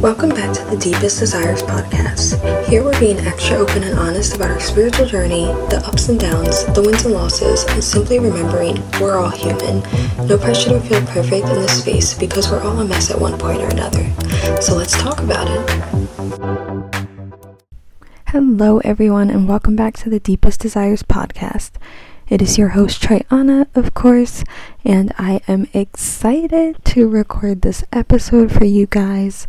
Welcome back to the Deepest Desires podcast. Here we're being extra open and honest about our spiritual journey, the ups and downs, the wins and losses, and simply remembering we're all human. No pressure to feel perfect in this space because we're all a mess at one point or another. So let's talk about it. Hello, everyone, and welcome back to the Deepest Desires podcast. It is your host, Treyana, of course, and I am excited to record this episode for you guys.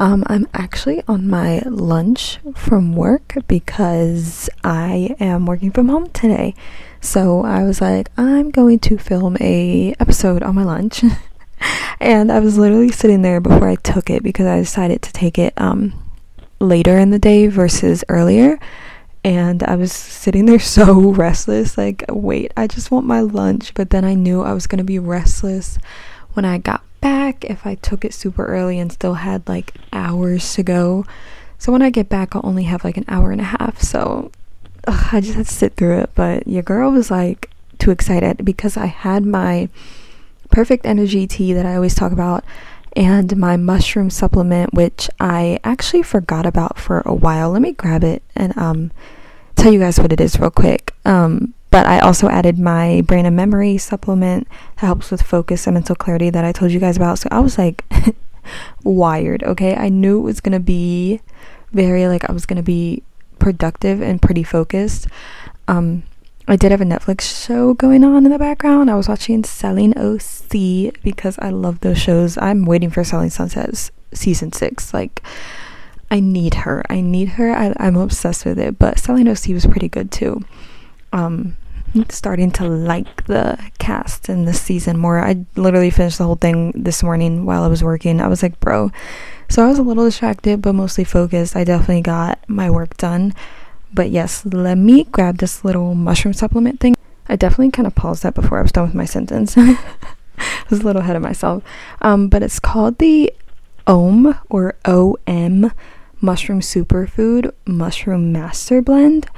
Um, I'm actually on my lunch from work because I am working from home today. So I was like, I'm going to film a episode on my lunch. and I was literally sitting there before I took it because I decided to take it um, later in the day versus earlier and I was sitting there so restless like wait I just want my lunch but then I knew I was going to be restless when I got back if I took it super early and still had like hours to go so when I get back I'll only have like an hour and a half so ugh, I just had to sit through it but your girl was like too excited because I had my perfect energy tea that I always talk about and my mushroom supplement, which I actually forgot about for a while. Let me grab it and um, tell you guys what it is real quick. Um, but I also added my brain and memory supplement that helps with focus and mental clarity that I told you guys about. So I was like wired, okay? I knew it was gonna be very like I was gonna be productive and pretty focused. Um, I did have a Netflix show going on in the background. I was watching Selling OC because I love those shows. I'm waiting for Selling Sunsets season six. Like, I need her. I need her. I, am obsessed with it. But Selling OC was pretty good too. Um, starting to like the cast and the season more. I literally finished the whole thing this morning while I was working. I was like, bro. So I was a little distracted, but mostly focused. I definitely got my work done but yes, let me grab this little mushroom supplement thing. I definitely kind of paused that before I was done with my sentence. I was a little ahead of myself. Um, but it's called the OM or OM Mushroom Superfood Mushroom Master Blend.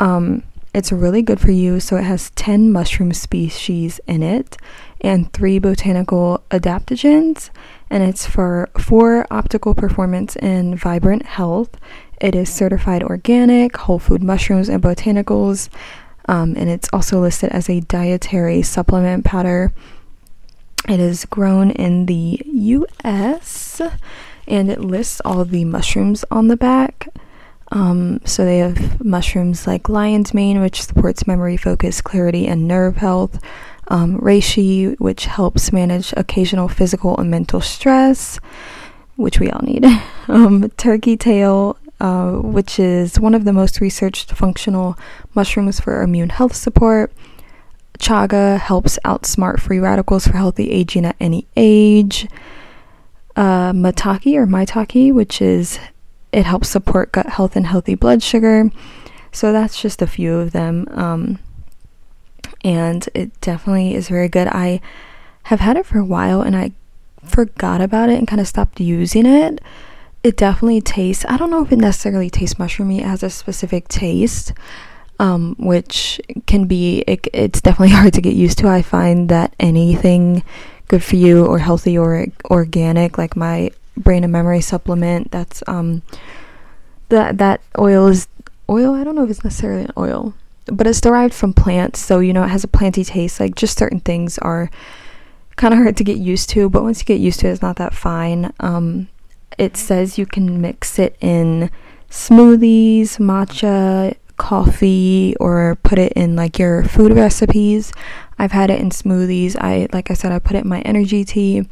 Um, it's really good for you. So it has 10 mushroom species in it and three botanical adaptogens. And it's for for optical performance and vibrant health. It is certified organic, whole food mushrooms and botanicals, um, and it's also listed as a dietary supplement powder. It is grown in the US and it lists all the mushrooms on the back. Um, so they have mushrooms like lion's mane, which supports memory, focus, clarity, and nerve health. Um, reishi, which helps manage occasional physical and mental stress, which we all need. um, turkey tail, uh, which is one of the most researched functional mushrooms for immune health support. Chaga helps outsmart free radicals for healthy aging at any age. Uh, Maitake or Maitake, which is it helps support gut health and healthy blood sugar. So that's just a few of them. Um, and it definitely is very good. I have had it for a while and I forgot about it and kind of stopped using it it definitely tastes i don't know if it necessarily tastes mushroomy it has a specific taste um, which can be it, it's definitely hard to get used to i find that anything good for you or healthy or organic like my brain and memory supplement that's um that that oil is oil i don't know if it's necessarily an oil but it's derived from plants so you know it has a planty taste like just certain things are kind of hard to get used to but once you get used to it it's not that fine um it says you can mix it in smoothies, matcha, coffee, or put it in like your food recipes. I've had it in smoothies. I like I said I put it in my energy tea.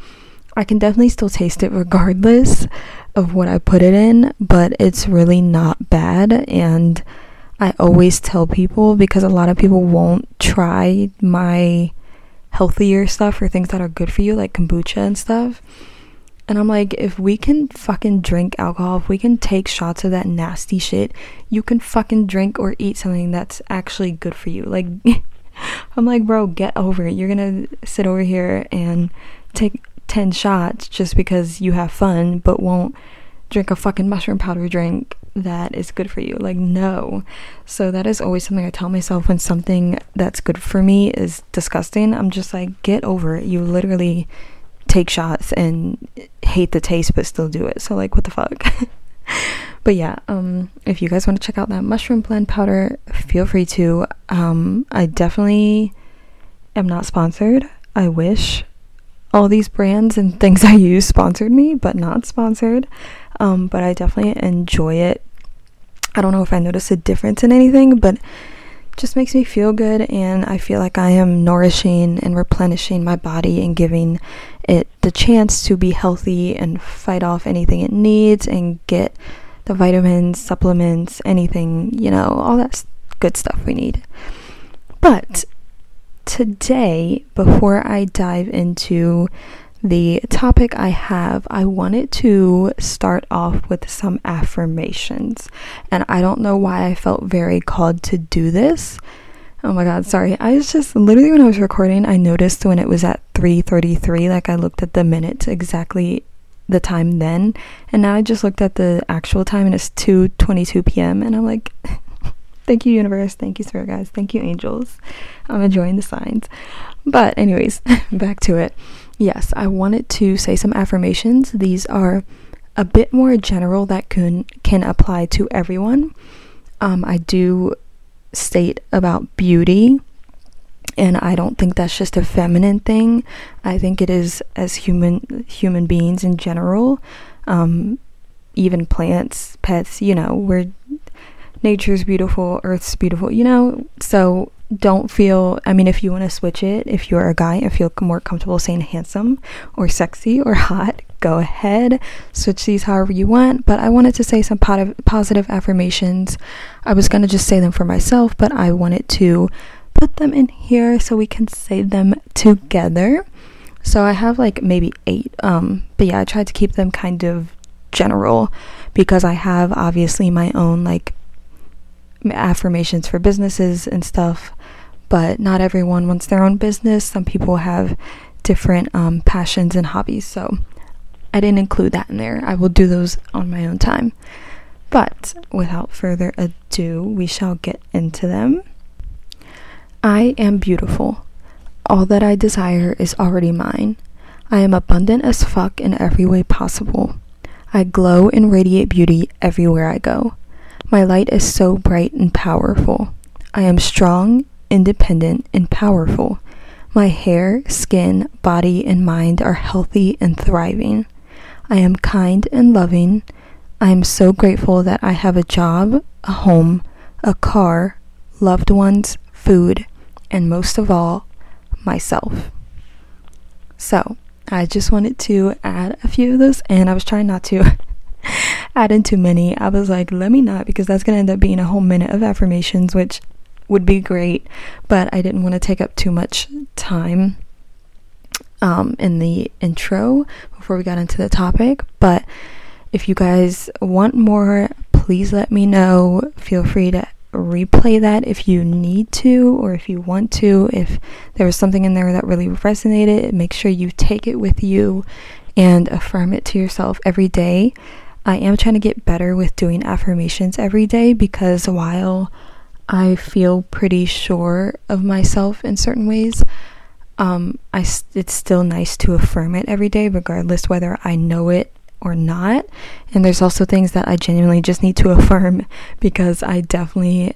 I can definitely still taste it regardless of what I put it in, but it's really not bad and I always tell people because a lot of people won't try my healthier stuff or things that are good for you like kombucha and stuff. And I'm like, if we can fucking drink alcohol, if we can take shots of that nasty shit, you can fucking drink or eat something that's actually good for you. Like, I'm like, bro, get over it. You're gonna sit over here and take 10 shots just because you have fun, but won't drink a fucking mushroom powder drink that is good for you. Like, no. So, that is always something I tell myself when something that's good for me is disgusting. I'm just like, get over it. You literally take shots and hate the taste but still do it. So like what the fuck? but yeah, um if you guys want to check out that mushroom blend powder, feel free to. Um I definitely am not sponsored. I wish all these brands and things I use sponsored me, but not sponsored. Um but I definitely enjoy it. I don't know if I notice a difference in anything, but just makes me feel good and I feel like I am nourishing and replenishing my body and giving it the chance to be healthy and fight off anything it needs and get the vitamins, supplements, anything, you know, all that good stuff we need. But today, before I dive into the topic I have, I wanted to start off with some affirmations. And I don't know why I felt very called to do this. Oh my god, sorry. I was just literally when I was recording, I noticed when it was at 3:33 like I looked at the minutes exactly the time then, and now I just looked at the actual time and it's 2:22 p.m. and I'm like Thank you universe, thank you spirit guys, thank you angels. I'm enjoying the signs. But anyways, back to it yes, I wanted to say some affirmations. These are a bit more general that can can apply to everyone. Um, I do state about beauty, and I don't think that's just a feminine thing. I think it is as human human beings in general, um, even plants, pets. You know, we're nature's beautiful, Earth's beautiful. You know, so don't feel i mean if you want to switch it if you're a guy and feel more comfortable saying handsome or sexy or hot go ahead. Switch these however you want but i wanted to say some positive affirmations. I was going to just say them for myself but i wanted to put them in here so we can say them together. So i have like maybe eight um but yeah i tried to keep them kind of general because i have obviously my own like affirmations for businesses and stuff but not everyone wants their own business. Some people have different um, passions and hobbies, so I didn't include that in there. I will do those on my own time. But without further ado, we shall get into them. I am beautiful. All that I desire is already mine. I am abundant as fuck in every way possible. I glow and radiate beauty everywhere I go. My light is so bright and powerful. I am strong independent, and powerful. My hair, skin, body, and mind are healthy and thriving. I am kind and loving. I am so grateful that I have a job, a home, a car, loved ones, food, and most of all, myself. So, I just wanted to add a few of those, and I was trying not to add in too many. I was like, let me not, because that's going to end up being a whole minute of affirmations, which would be great, but I didn't want to take up too much time um, in the intro before we got into the topic. But if you guys want more, please let me know. Feel free to replay that if you need to or if you want to. If there was something in there that really resonated, make sure you take it with you and affirm it to yourself every day. I am trying to get better with doing affirmations every day because while I feel pretty sure of myself in certain ways. Um, I it's still nice to affirm it every day, regardless whether I know it or not. And there's also things that I genuinely just need to affirm because I definitely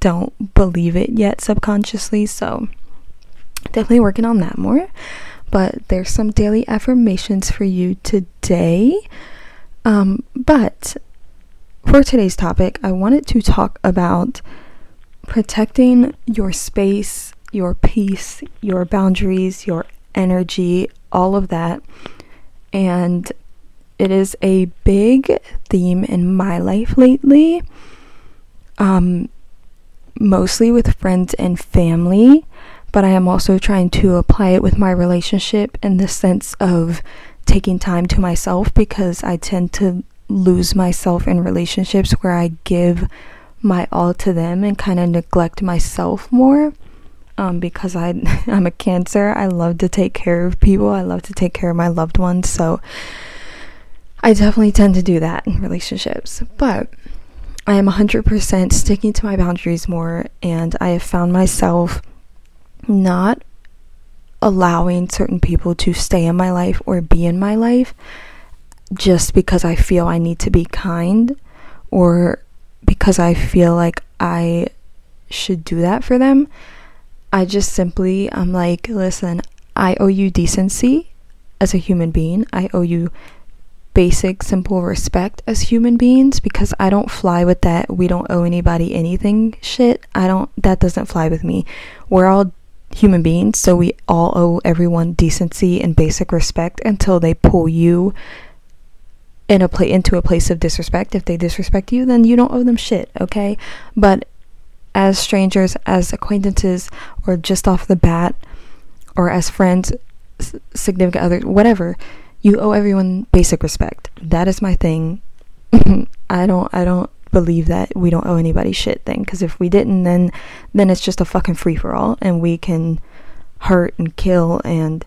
don't believe it yet subconsciously. So definitely working on that more. But there's some daily affirmations for you today. Um, but for today's topic, I wanted to talk about protecting your space, your peace, your boundaries, your energy, all of that. And it is a big theme in my life lately. Um, mostly with friends and family, but I am also trying to apply it with my relationship in the sense of taking time to myself because I tend to lose myself in relationships where I give my all to them and kind of neglect myself more um, because I I'm a cancer. I love to take care of people. I love to take care of my loved ones. So I definitely tend to do that in relationships. But I am 100% sticking to my boundaries more and I have found myself not allowing certain people to stay in my life or be in my life just because I feel I need to be kind or because I feel like I should do that for them. I just simply, I'm like, listen, I owe you decency as a human being. I owe you basic, simple respect as human beings because I don't fly with that. We don't owe anybody anything shit. I don't, that doesn't fly with me. We're all human beings, so we all owe everyone decency and basic respect until they pull you in a pla- into a place of disrespect. If they disrespect you, then you don't owe them shit, okay? But as strangers, as acquaintances, or just off the bat, or as friends, significant others, whatever, you owe everyone basic respect. That is my thing. I don't I don't believe that we don't owe anybody shit thing because if we didn't then then it's just a fucking free for all and we can hurt and kill and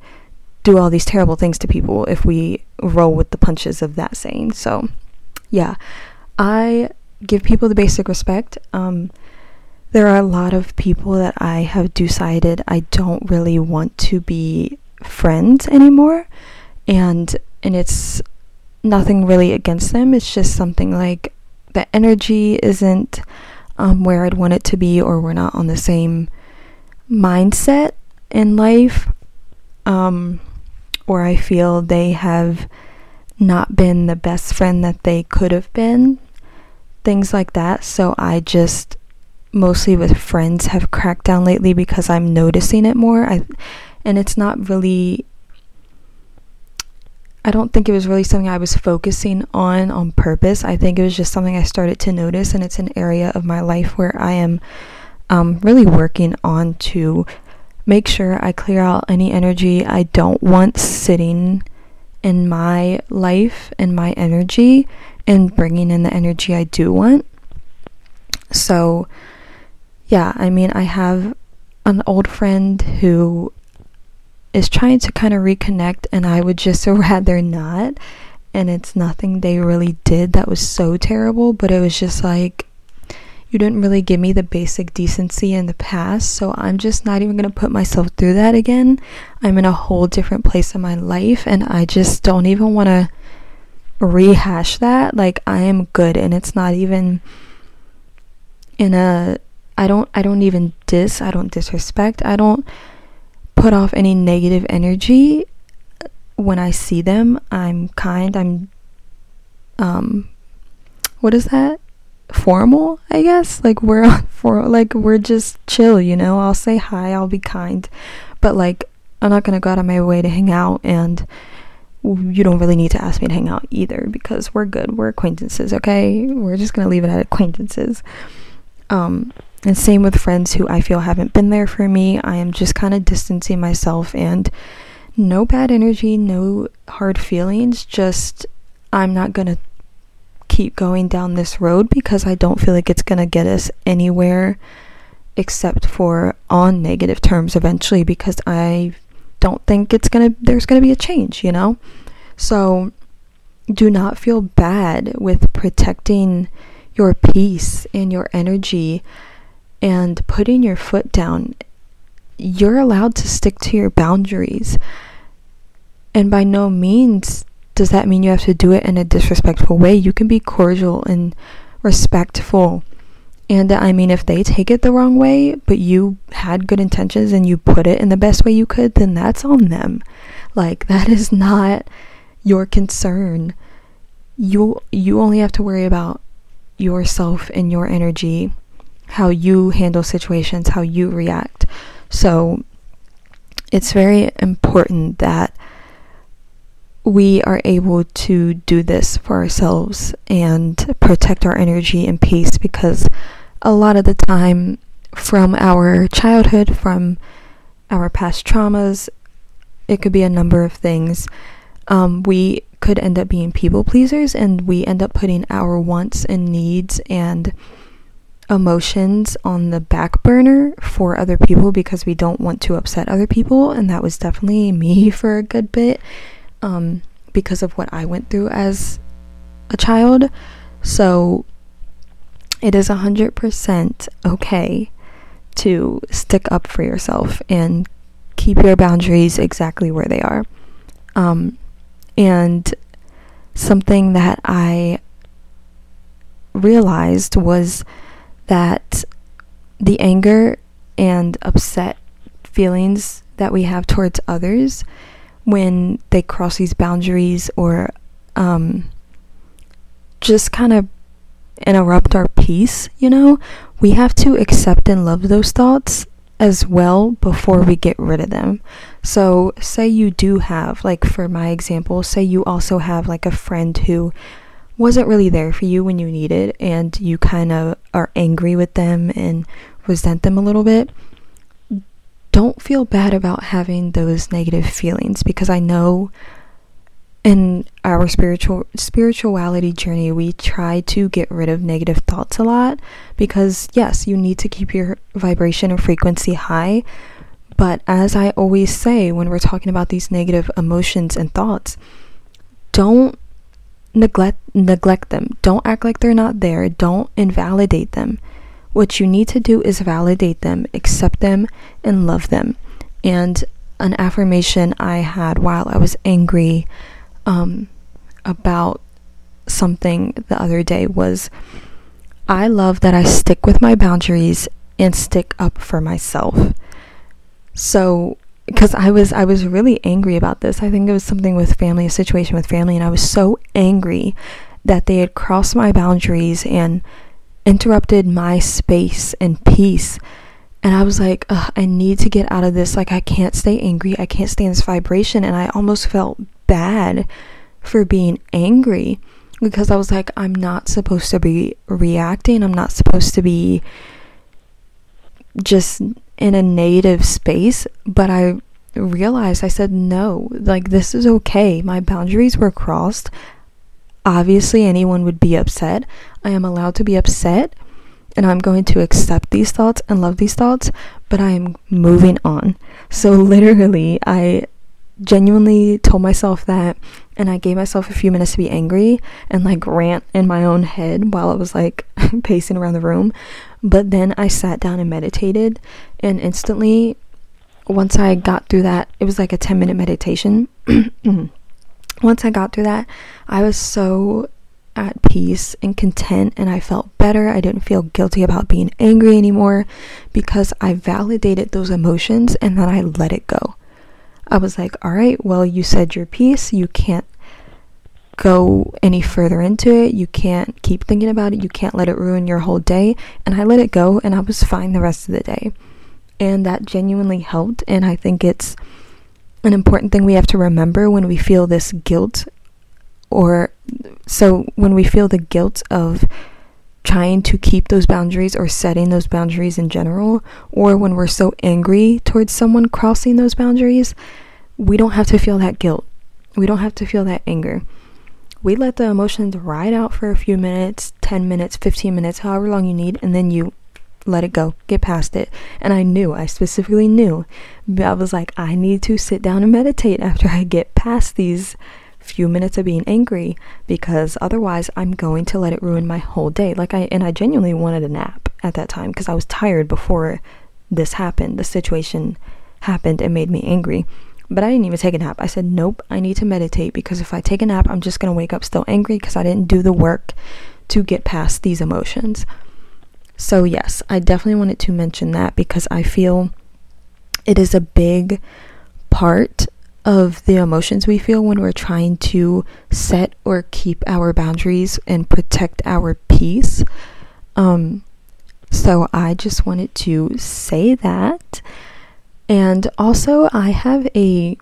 do all these terrible things to people if we roll with the punches of that saying. So, yeah. I give people the basic respect. Um there are a lot of people that I have decided I don't really want to be friends anymore and and it's nothing really against them it's just something like the energy isn't um, where I'd want it to be or we're not on the same mindset in life um, or I feel they have not been the best friend that they could have been things like that. So I just mostly with friends have cracked down lately because I'm noticing it more. I and it's not really I don't think it was really something I was focusing on on purpose. I think it was just something I started to notice, and it's an area of my life where I am um, really working on to make sure I clear out any energy I don't want sitting in my life and my energy and bringing in the energy I do want. So, yeah, I mean, I have an old friend who is trying to kind of reconnect, and I would just rather not. And it's nothing they really did that was so terrible, but it was just like, you didn't really give me the basic decency in the past, so I'm just not even gonna put myself through that again. I'm in a whole different place in my life, and I just don't even wanna rehash that. Like, I am good, and it's not even in a I don't I don't even diss, I don't disrespect, I don't put off any negative energy when I see them. I'm kind. I'm um what is that? Formal, I guess. Like we're for like we're just chill, you know. I'll say hi, I'll be kind. But like I'm not going to go out of my way to hang out and you don't really need to ask me to hang out either because we're good. We're acquaintances, okay? We're just going to leave it at acquaintances. Um and same with friends who I feel haven't been there for me. I am just kind of distancing myself and no bad energy, no hard feelings, just I'm not going to keep going down this road because I don't feel like it's going to get us anywhere except for on negative terms eventually because I don't think it's going to there's going to be a change, you know? So do not feel bad with protecting your peace and your energy and putting your foot down, you're allowed to stick to your boundaries. And by no means does that mean you have to do it in a disrespectful way. You can be cordial and respectful. And I mean, if they take it the wrong way, but you had good intentions and you put it in the best way you could, then that's on them. Like, that is not your concern. You, you only have to worry about yourself and your energy how you handle situations, how you react. So it's very important that we are able to do this for ourselves and protect our energy and peace because a lot of the time from our childhood, from our past traumas, it could be a number of things. Um, we could end up being people pleasers and we end up putting our wants and needs and emotions on the back burner for other people because we don't want to upset other people and that was definitely me for a good bit um, because of what I went through as a child so it is 100% okay to stick up for yourself and keep your boundaries exactly where they are. Um, and something that I realized was that the anger and upset feelings that we have towards others when they cross these boundaries or um, just kind of interrupt our peace, you know, we have to accept and love those thoughts as well before we get rid of them. So, say you do have, like for my example, say you also have like a friend who wasn't really there for you when you needed and you kind of are angry with them and resent them a little bit. Don't feel bad about having those negative feelings because I know in our spiritual spirituality journey we try to get rid of negative thoughts a lot because yes you need to keep your vibration and frequency high but as i always say when we're talking about these negative emotions and thoughts don't neglect neglect them. Don't act like they're not there. Don't invalidate them. What you need to do is validate them accept them and love them. And an affirmation i had while i was angry um, about something the other day was I love that I stick with my boundaries and stick up for myself. So because I was I was really angry about this. I think it was something with family, a situation with family, and I was so angry that they had crossed my boundaries and interrupted my space and peace. And I was like, I need to get out of this. Like, I can't stay angry. I can't stay in this vibration. And I almost felt bad for being angry because I was like, I'm not supposed to be reacting. I'm not supposed to be just in a native space. But I realized, I said, no, like, this is okay. My boundaries were crossed. Obviously, anyone would be upset. I am allowed to be upset. And I'm going to accept these thoughts and love these thoughts, but I am moving on. So, literally, I genuinely told myself that and I gave myself a few minutes to be angry and like rant in my own head while I was like pacing around the room. But then I sat down and meditated and instantly once I got through that, it was like a 10 minute meditation. once I got through that, I was so at peace and content and I felt better. I didn't feel guilty about being angry anymore because I validated those emotions and then I let it go. I was like, all right, well, you said your piece. You can't go any further into it. You can't keep thinking about it. You can't let it ruin your whole day. And I let it go, and I was fine the rest of the day. And that genuinely helped. And I think it's an important thing we have to remember when we feel this guilt, or so when we feel the guilt of trying to keep those boundaries or setting those boundaries in general, or when we're so angry towards someone crossing those boundaries, we don't have to feel that guilt. We don't have to feel that anger. We let the emotions ride out for a few minutes 10 minutes, 15 minutes, however long you need, and then you let it go, get past it. And I knew, I specifically knew, I was like, I need to sit down and meditate after I get past these few minutes of being angry because otherwise I'm going to let it ruin my whole day. Like I and I genuinely wanted a nap at that time because I was tired before this happened. The situation happened and made me angry. But I didn't even take a nap. I said, "Nope, I need to meditate because if I take a nap, I'm just going to wake up still angry because I didn't do the work to get past these emotions." So, yes, I definitely wanted to mention that because I feel it is a big part of the emotions we feel when we're trying to set or keep our boundaries and protect our peace. Um, so I just wanted to say that. And also, I have a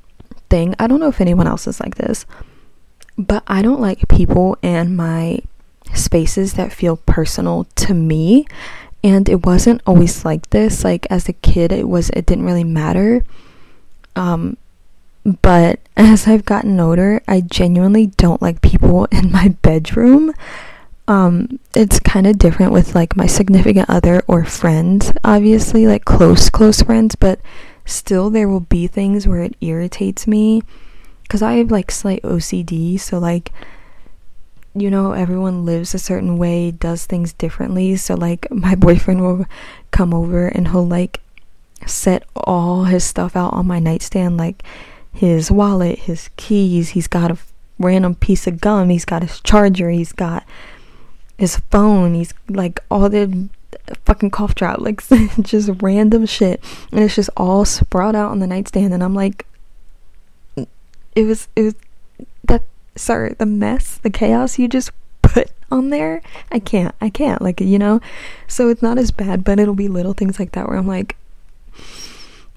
thing. I don't know if anyone else is like this, but I don't like people and my spaces that feel personal to me. And it wasn't always like this. Like as a kid, it was. It didn't really matter. Um, but as I've gotten older, I genuinely don't like people in my bedroom. Um, it's kind of different with like my significant other or friends, obviously, like close, close friends, but still there will be things where it irritates me because I have like slight OCD, so like you know everyone lives a certain way, does things differently, so like my boyfriend will come over and he'll like set all his stuff out on my nightstand like his wallet, his keys, he's got a random piece of gum, he's got his charger, he's got his phone, he's like all the fucking cough drop, like just random shit. And it's just all sprawled out on the nightstand and I'm like it was it was that sorry, the mess, the chaos you just put on there. I can't. I can't. Like, you know? So it's not as bad, but it'll be little things like that where I'm like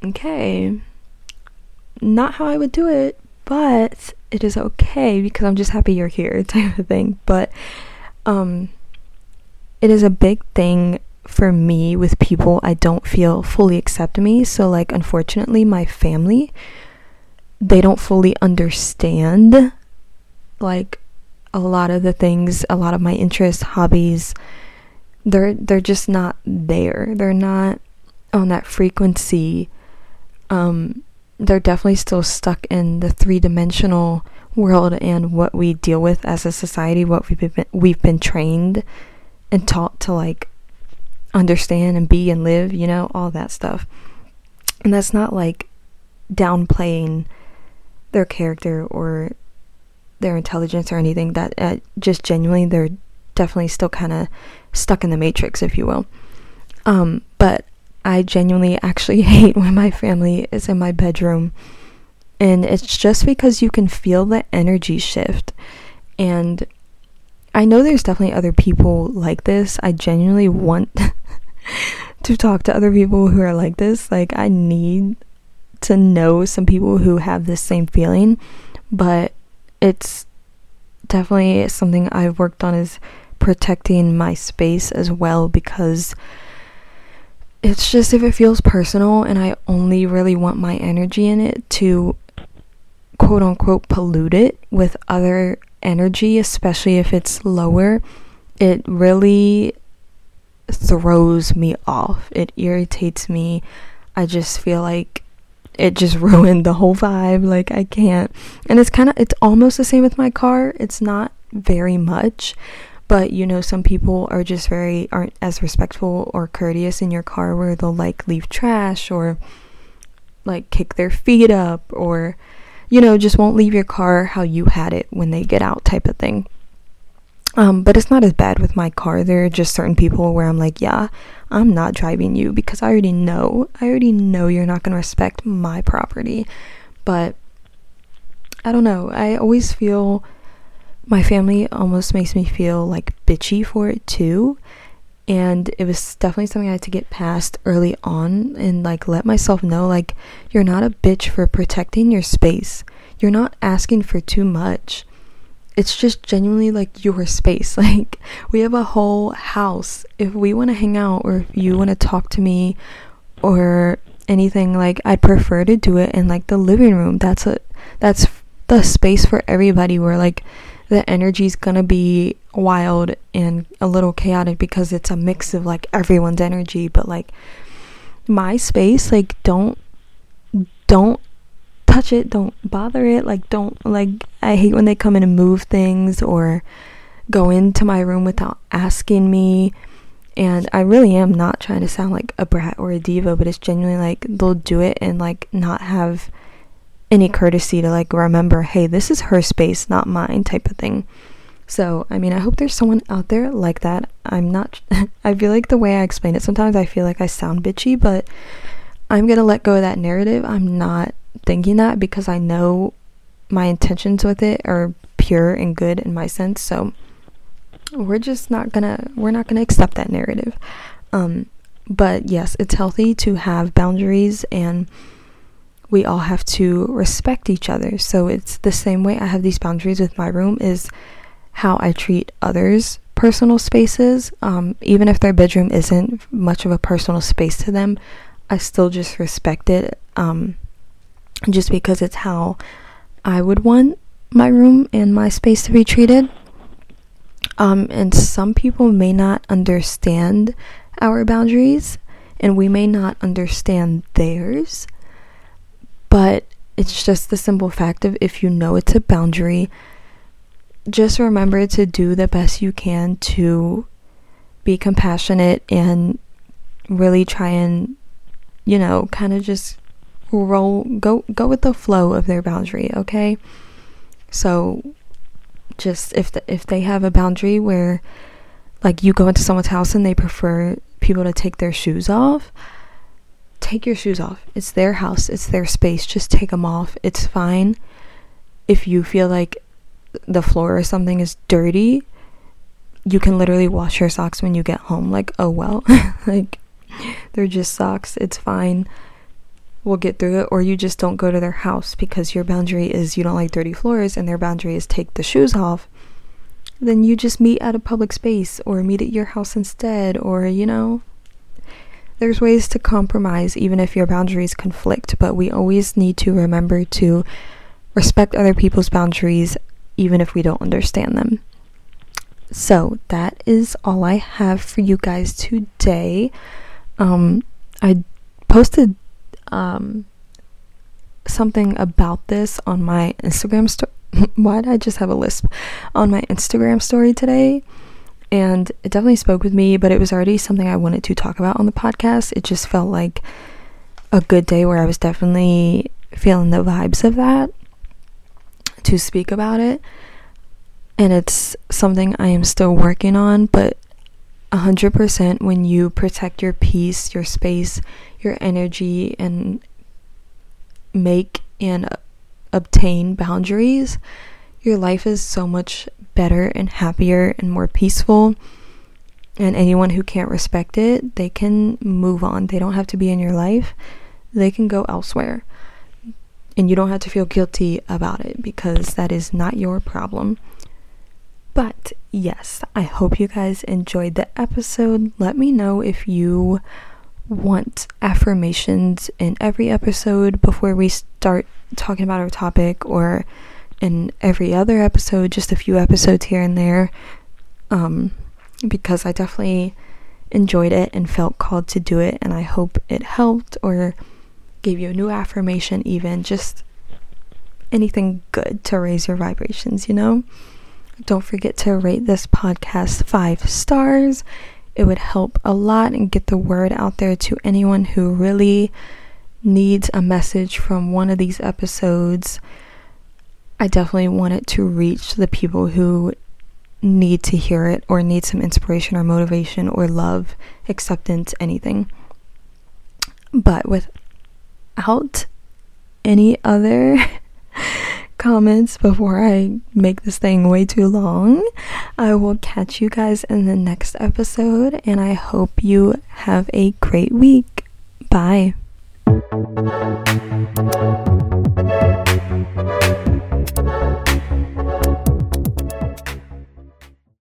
okay, not how I would do it, but it is okay because I'm just happy you're here type of thing. But um it is a big thing for me with people I don't feel fully accept me. So like unfortunately my family they don't fully understand like a lot of the things, a lot of my interests, hobbies, they're they're just not there. They're not on that frequency um, they're definitely still stuck in the three dimensional world and what we deal with as a society, what we've been, we've been trained and taught to like understand and be and live, you know, all that stuff. And that's not like downplaying their character or their intelligence or anything. That uh, just genuinely, they're definitely still kind of stuck in the matrix, if you will. Um, but I genuinely actually hate when my family is in my bedroom. And it's just because you can feel the energy shift. And I know there's definitely other people like this. I genuinely want to talk to other people who are like this. Like, I need to know some people who have this same feeling. But it's definitely something I've worked on is protecting my space as well because it's just if it feels personal and I only really want my energy in it to quote unquote pollute it with other energy, especially if it's lower, it really throws me off. It irritates me. I just feel like it just ruined the whole vibe. Like I can't. And it's kind of it's almost the same with my car. It's not very much, but you know some people are just very aren't as respectful or courteous in your car where they'll like leave trash or like kick their feet up or you know just won't leave your car how you had it when they get out type of thing um, but it's not as bad with my car. There are just certain people where I'm like, yeah, I'm not driving you because I already know. I already know you're not going to respect my property. But I don't know. I always feel my family almost makes me feel like bitchy for it too. And it was definitely something I had to get past early on and like let myself know like you're not a bitch for protecting your space. You're not asking for too much. It's just genuinely like your space. Like we have a whole house. If we want to hang out or if you want to talk to me or anything like I'd prefer to do it in like the living room. That's a that's the space for everybody where like the energy's gonna be wild and a little chaotic because it's a mix of like everyone's energy but like my space like don't don't touch it don't bother it like don't like i hate when they come in and move things or go into my room without asking me. And i really am not trying to sound like a brat or a diva but it's genuinely like they'll do it and like not have any courtesy to like remember, hey, this is her space, not mine, type of thing. So, I mean, I hope there's someone out there like that. I'm not, I feel like the way I explain it, sometimes I feel like I sound bitchy, but I'm gonna let go of that narrative. I'm not thinking that because I know my intentions with it are pure and good in my sense. So, we're just not gonna, we're not gonna accept that narrative. Um, but yes, it's healthy to have boundaries and we all have to respect each other. So it's the same way I have these boundaries with my room is how I treat others' personal spaces. Um, even if their bedroom isn't much of a personal space to them, I still just respect it. Um, just because it's how I would want my room and my space to be treated. Um, and some people may not understand our boundaries, and we may not understand theirs. But it's just the simple fact of if you know it's a boundary, just remember to do the best you can to be compassionate and really try and you know, kind of just roll go go with the flow of their boundary, okay? So just if the, if they have a boundary where like you go into someone's house and they prefer people to take their shoes off, take your shoes off. It's their house, it's their space. Just take them off. It's fine. If you feel like the floor or something is dirty, you can literally wash your socks when you get home. Like, oh well. like they're just socks. It's fine. We'll get through it. Or you just don't go to their house because your boundary is you don't like dirty floors and their boundary is take the shoes off. Then you just meet at a public space or meet at your house instead. Or, you know, there's ways to compromise even if your boundaries conflict. But we always need to remember to respect other people's boundaries even if we don't understand them. So that is all I have for you guys today. Um, I posted um, something about this on my Instagram story. Why did I just have a lisp? On my Instagram story today. And it definitely spoke with me, but it was already something I wanted to talk about on the podcast. It just felt like a good day where I was definitely feeling the vibes of that to speak about it. And it's something I am still working on, but 100% when you protect your peace, your space, your energy, and make and obtain boundaries, your life is so much better and happier and more peaceful. And anyone who can't respect it, they can move on. They don't have to be in your life, they can go elsewhere. And you don't have to feel guilty about it because that is not your problem. But yes, I hope you guys enjoyed the episode. Let me know if you want affirmations in every episode before we start talking about our topic or in every other episode, just a few episodes here and there. Um, because I definitely enjoyed it and felt called to do it, and I hope it helped or gave you a new affirmation, even just anything good to raise your vibrations, you know? Don't forget to rate this podcast five stars. It would help a lot and get the word out there to anyone who really needs a message from one of these episodes. I definitely want it to reach the people who need to hear it or need some inspiration or motivation or love, acceptance, anything. But without any other comments before I make this thing way too long. I will catch you guys in the next episode, and I hope you have a great week. Bye.